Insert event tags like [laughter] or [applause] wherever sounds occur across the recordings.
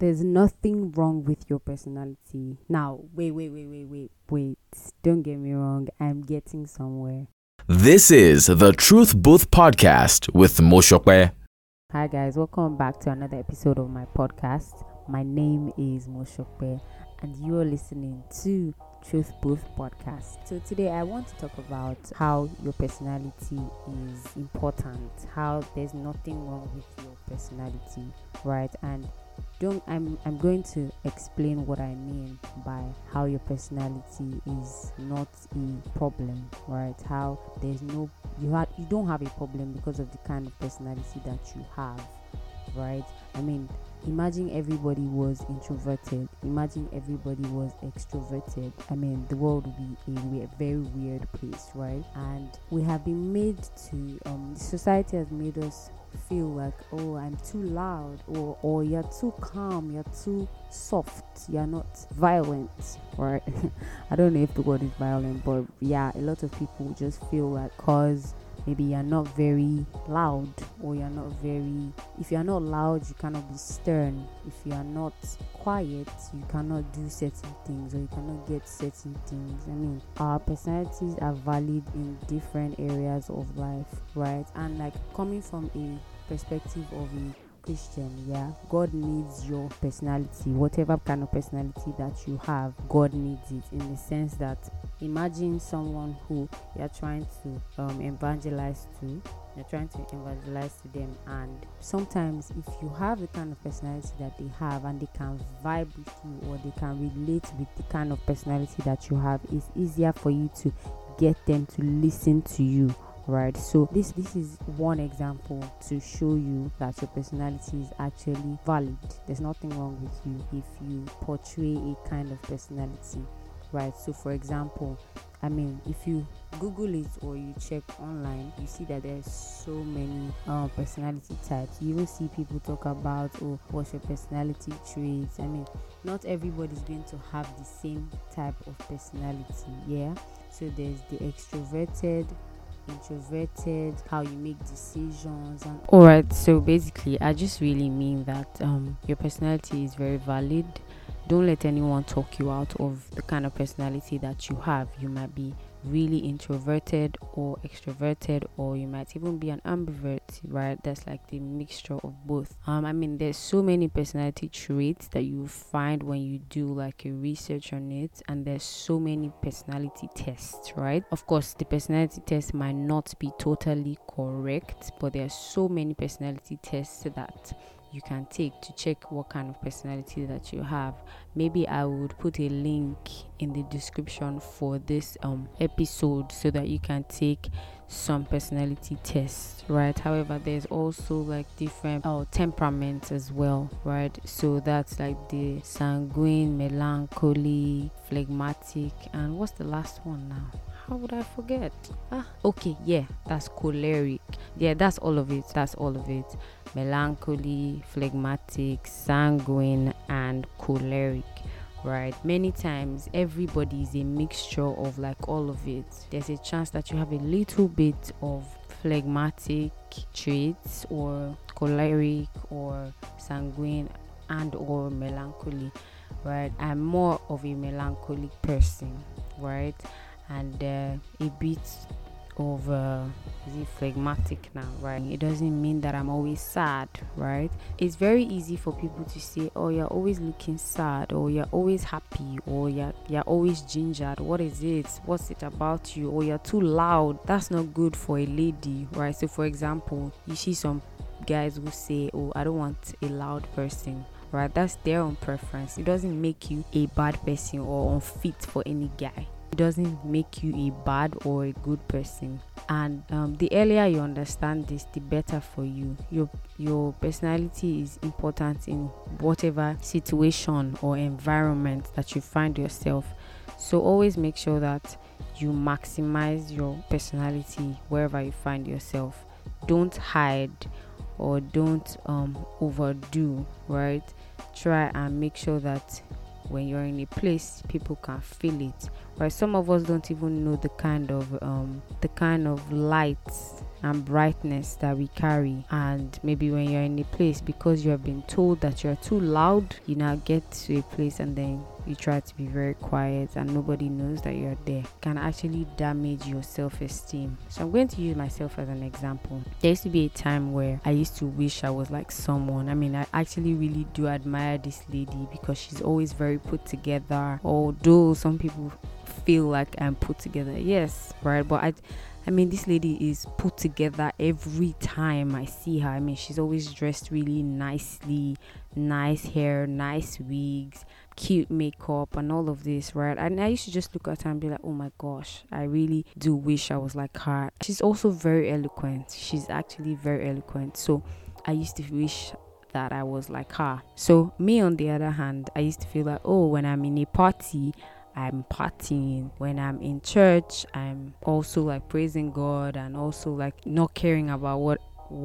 there's nothing wrong with your personality. Now, wait, wait, wait, wait, wait, wait. Don't get me wrong. I'm getting somewhere. This is the Truth Booth podcast with Moshokwe. Hi, guys. Welcome back to another episode of my podcast. My name is Moshokwe, and you are listening to Truth Booth podcast. So, today I want to talk about how your personality is important, how there's nothing wrong with your personality, right? And don't I'm I'm going to explain what I mean by how your personality is not a problem, right? How there's no you had you don't have a problem because of the kind of personality that you have, right? I mean, imagine everybody was introverted imagine everybody was extroverted i mean the world would be a very weird place right and we have been made to um society has made us feel like oh i'm too loud or or you're too calm you're too soft you're not violent right? [laughs] I don't know if the word is violent but yeah a lot of people just feel like cause maybe you're not very loud or you're not very if you're not loud you cannot be stern. If you are not quiet you cannot do certain things or you cannot get certain things. I mean our personalities are valid in different areas of life right? And like coming from a perspective of a Christian, yeah, God needs your personality, whatever kind of personality that you have, God needs it in the sense that imagine someone who you're trying to um, evangelize to, you're trying to evangelize to them, and sometimes if you have the kind of personality that they have and they can vibe with you or they can relate with the kind of personality that you have, it's easier for you to get them to listen to you right? So this this is one example to show you that your personality is actually valid. There's nothing wrong with you if you portray a kind of personality right? So for example i mean if you google it or you check online you see that there's so many uh, personality types. You even see people talk about oh what's your personality traits? I mean not everybody's going to have the same type of personality yeah? So there's the extroverted introverted, how you make decisions, and all right. So basically, I just really mean that um, your personality is very valid. Don't let anyone talk you out of the kind of personality that you have. You might be really introverted or extroverted or you might even be an ambivert right? That's like the mixture of both. Um i mean there's so many personality traits that you find when you do like a research on it and there's so many personality tests right? Of course the personality test might not be totally correct but there are so many personality tests that you can take to check what kind of personality that you have. Maybe I would put a link in the description for this um episode so that you can take some personality tests, right? However, there's also like different uh, temperaments as well, right? So that's like the sanguine, melancholy, phlegmatic, and what's the last one now? How would I forget? Ah, okay, yeah, that's choleric. Yeah, that's all of it. That's all of it. Melancholy, phlegmatic, sanguine, and choleric. Right, many times everybody is a mixture of like all of it. There's a chance that you have a little bit of phlegmatic traits or choleric or sanguine and or melancholy right i'm more of a melancholic person right and uh, a bit of uh, is it phlegmatic now right? It doesn't mean that i'm always sad right? It's very easy for people to say oh you're always looking sad or you're always happy or you're, you're always gingered. What is it? What's it about you? Or you're too loud. That's not good for a lady right? So for example you see some guys who say oh i don't want a loud person right? That's their own preference. It doesn't make you a bad person or unfit for any guy doesn't make you a bad or a good person. And um, the earlier you understand this the better for you. Your your personality is important in whatever situation or environment that you find yourself. So always make sure that you maximize your personality wherever you find yourself. Don't hide or don't um, overdo right? Try and make sure that when you're in a place people can feel it. Right some of us don't even know the kind of um the kind of lights and brightness that we carry. And maybe when you're in a place because you have been told that you're too loud you now get to a place and then you try to be very quiet and nobody knows that you're there can actually damage your self-esteem. So i'm going to use myself as an example. There used to be a time where i used to wish i was like someone. I mean i actually really do admire this lady because she's always very put together although some people feel like i'm put together. Yes right but i I mean, this lady is put together every time I see her. I mean, she's always dressed really nicely, nice hair, nice wigs, cute makeup, and all of this, right? And I used to just look at her and be like, oh my gosh, I really do wish I was like her. She's also very eloquent. She's actually very eloquent. So I used to wish that I was like her. So, me on the other hand, I used to feel like, oh, when I'm in a party, I'm partying. When I'm in church, I'm also like praising God and also like not caring about what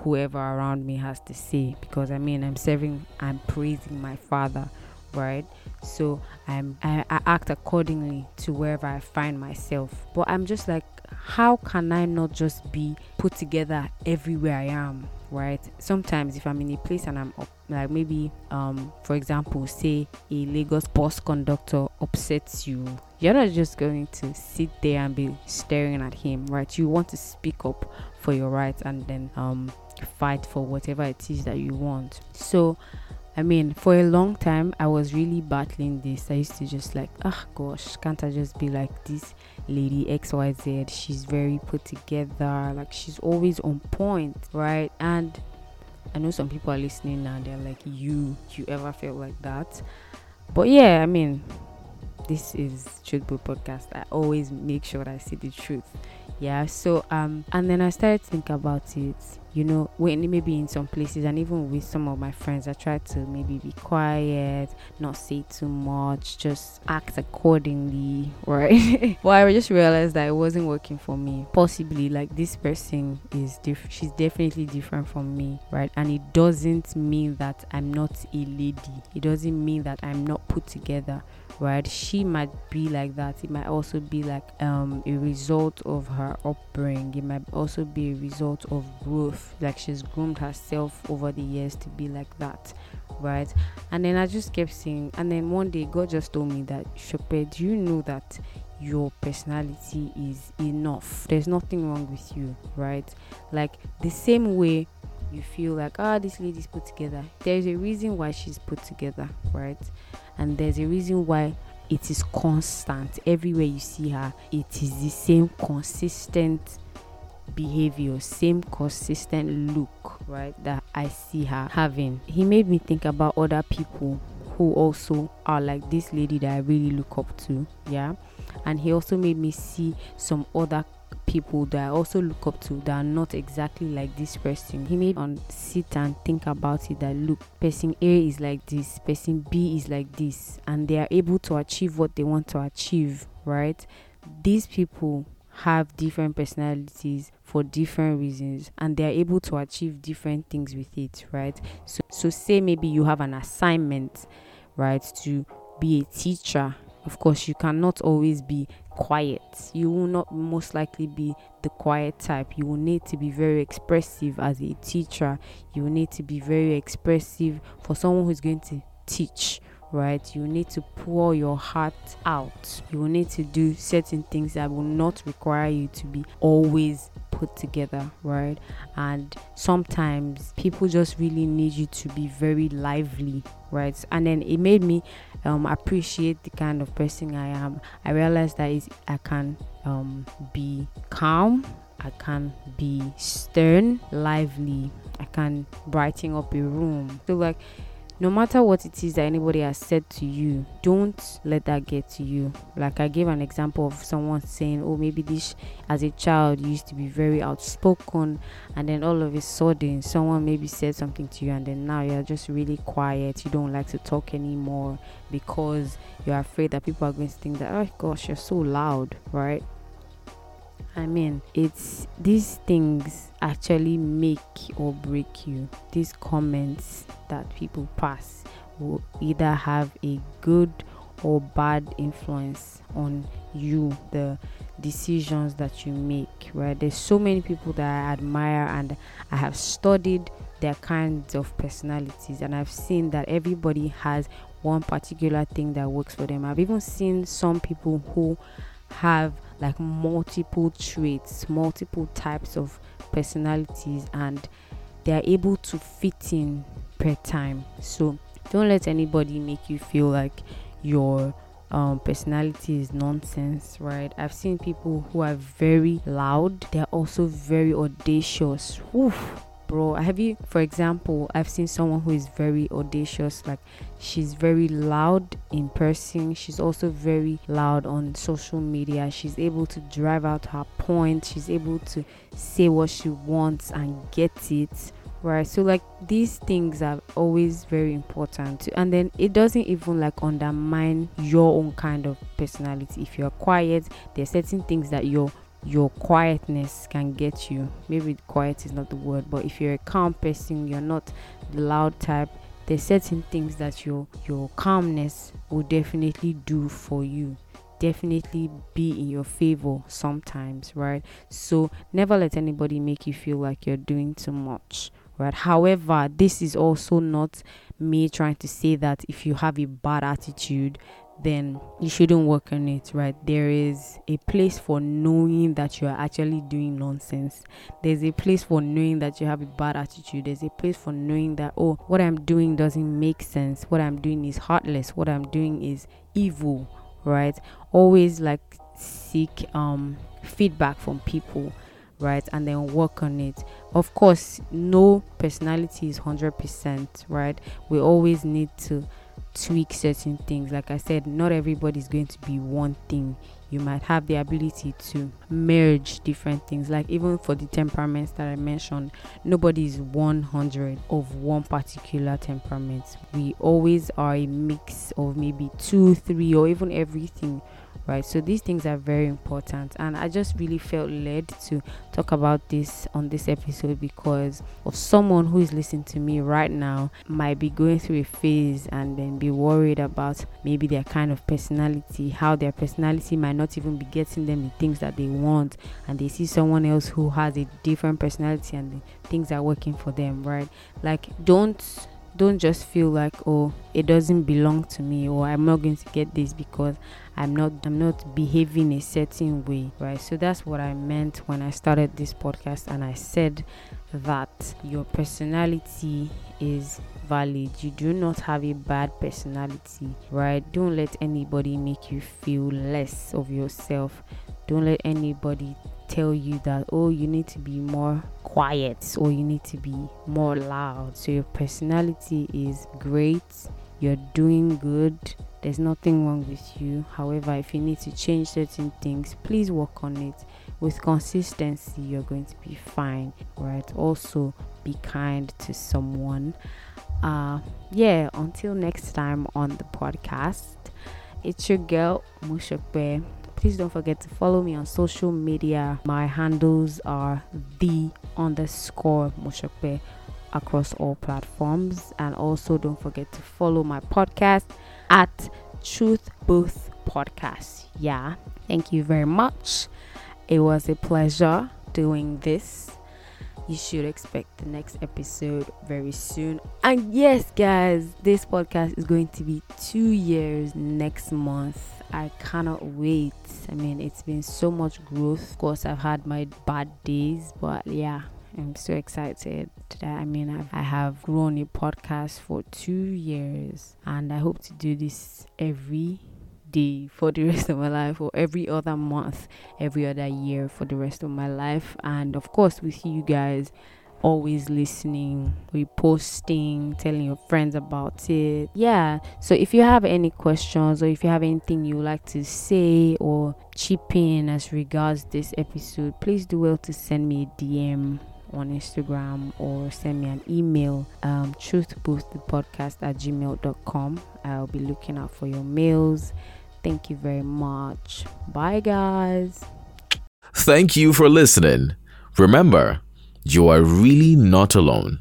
whoever around me has to say because I mean I'm serving I'm praising my father right? So I'm I, I act accordingly to wherever I find myself. But I'm just like how can I not just be put together everywhere I am right? Sometimes if i'm in a place and i'm up like maybe um for example say a lagos bus conductor upsets you you're not just going to sit there and be staring at him right? You want to speak up for your rights and then um fight for whatever it is that you want. So I mean, for a long time, I was really battling this. I used to just like, oh gosh, can't I just be like this lady XYZ? She's very put together, like, she's always on point, right? And I know some people are listening now, they're like, you, you ever felt like that? But yeah, I mean, this is Truth Booth Podcast. I always make sure that I see the truth. Yeah, so, um, and then I started to think about it you know when maybe in some places and even with some of my friends i try to maybe be quiet not say too much just act accordingly [laughs] right? [laughs] But i just realized that it wasn't working for me. Possibly like this person is different she's definitely different from me right? And it doesn't mean that i'm not a lady. It doesn't mean that i'm not put together right she might be like that. It might also be like um a result of her upbringing. It might also be a result of growth. Like she's groomed herself over the years to be like that right? And then i just kept saying and then one day god just told me that Shope, do you know that your personality is enough? There's nothing wrong with you right? Like the same way you feel like ah oh, this lady's put together. There's a reason why she's put together right and there's a reason why it is constant. Everywhere you see her it is the same consistent behavior same consistent look right that i see her having. He made me think about other people who also are like this lady that i really look up to yeah? And he also made me see some other people that I also look up to that are not exactly like this person. He made on sit and think about it that look, person A is like this, person B is like this, and they are able to achieve what they want to achieve, right? These people have different personalities for different reasons and they are able to achieve different things with it, right? So so say maybe you have an assignment, right, to be a teacher of course, you cannot always be quiet. You will not most likely be the quiet type. You will need to be very expressive as a teacher. You will need to be very expressive for someone who's going to teach right? You need to pour your heart out. You will need to do certain things that will not require you to be always put together, right? And sometimes people just really need you to be very lively, right? And then it made me um, appreciate the kind of person I am. I realized that I can um, be calm. I can be stern, lively. I can brighten up a room. So like no matter what it is that anybody has said to you, don't let that get to you. Like I gave an example of someone saying, Oh, maybe this as a child used to be very outspoken, and then all of a sudden someone maybe said something to you, and then now you're just really quiet, you don't like to talk anymore because you're afraid that people are going to think that, Oh gosh, you're so loud, right? I mean, it's these things actually make or break you. These comments that people pass will either have a good or bad influence on you the decisions that you make right there's so many people that i admire and i have studied their kinds of personalities and i've seen that everybody has one particular thing that works for them i've even seen some people who have like multiple traits multiple types of personalities and they're able to fit in per time so don't let anybody make you feel like your um, personality is nonsense, right? I've seen people who are very loud, they're also very audacious. Oof, bro. Have you, for example, I've seen someone who is very audacious, like she's very loud in person, she's also very loud on social media. She's able to drive out her point, she's able to say what she wants and get it right so like these things are always very important and then it doesn't even like undermine your own kind of personality if you're quiet there's certain things that your your quietness can get you. Maybe quiet is not the word but if you're a calm person you're not the loud type there's certain things that your your calmness will definitely do for you. Definitely be in your favor sometimes right? So never let anybody make you feel like you're doing too much right? However this is also not me trying to say that if you have a bad attitude then you shouldn't work on it right? There is a place for knowing that you are actually doing nonsense. There's a place for knowing that you have a bad attitude. There's a place for knowing that oh what i'm doing doesn't make sense. What i'm doing is heartless. What i'm doing is evil right? Always like seek um feedback from people right? And then work on it. Of course no personality is 100% right? We always need to tweak certain things. Like i said not everybody is going to be one thing. You might have the ability to merge different things. Like even for the temperaments that i mentioned nobody is 100 of one particular temperament. We always are a mix of maybe two three or even everything right? So these things are very important and i just really felt led to talk about this on this episode because of someone who is listening to me right now might be going through a phase and then be worried about maybe their kind of personality how their personality might not even be getting them the things that they want and they see someone else who has a different personality and things are working for them right? Like don't don't just feel like oh it doesn't belong to me or i'm not going to get this because i'm not i'm not behaving a certain way right? So that's what i meant when i started this podcast and i said that your personality is valid. You do not have a bad personality right? Don't let anybody make you feel less of yourself. Don't let anybody tell you that oh you need to be more quiet or you need to be more loud. So your personality is great you're doing good there's nothing wrong with you. However if you need to change certain things please work on it. With consistency you're going to be fine right? Also be kind to someone. Uh yeah until next time on the podcast it's your girl mushokbe Please don't forget to follow me on social media. My handles are the underscore Moshokbe across all platforms. And also don't forget to follow my podcast at Truth Booth Podcast. Yeah. Thank you very much. It was a pleasure doing this you should expect the next episode very soon. And yes, guys, this podcast is going to be two years next month. I cannot wait. I mean, it's been so much growth. Of course, I've had my bad days, but yeah. I'm so excited that I mean I've, I have grown a podcast for two years and I hope to do this every day for the rest of my life or every other month every other year for the rest of my life and of course with you guys always listening, reposting, telling your friends about it. Yeah. So if you have any questions or if you have anything you like to say or chip in as regards this episode, please do well to send me a DM on Instagram or send me an email, um, truthbooththepodcast at gmail.com. I'll be looking out for your mails. Thank you very much. Bye, guys. Thank you for listening. Remember, you are really not alone.